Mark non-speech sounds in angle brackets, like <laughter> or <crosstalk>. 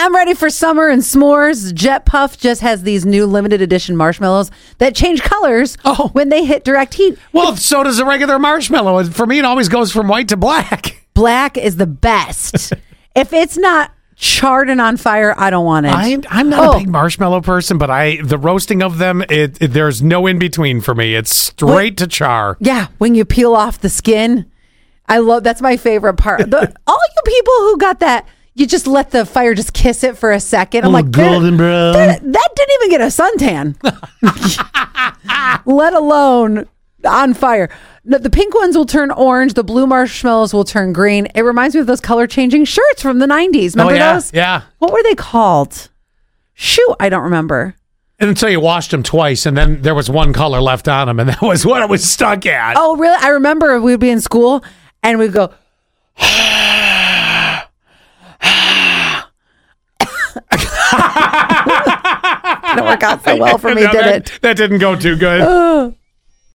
I'm ready for summer and s'mores. Jet-Puffed just has these new limited edition marshmallows that change colors Oh. when they hit direct heat. Well, so does a regular marshmallow. For me, it always goes from white to black. <laughs> Black is the best. <laughs> if it's not charred and on fire, I don't want it. I'm I'm not Oh. a big marshmallow person, but I the roasting of them, it, it- there's no in between for me. It's straight to char. Yeah, when you peel off the skin. I love that's my favorite part. The, <laughs> all you people who got that, you just let the fire just kiss it for a second. I'm Little like, that- golden brown. That, that didn't even get a suntan, <laughs> let alone on fire. The, the pink ones will turn orange. The blue marshmallows will turn green. It reminds me of those color changing shirts from the 90s. Remember oh yeah, those? yeah. What were they called? Shoot, I don't remember. And until you washed them twice, and then there was one color left on them, and that was what I was stuck at. Oh, really? I remember we'd be in school and we'd go, <laughs> didn't work out so well for me, <laughs> No, did that, it? That didn't go too good. <sighs> <laughs>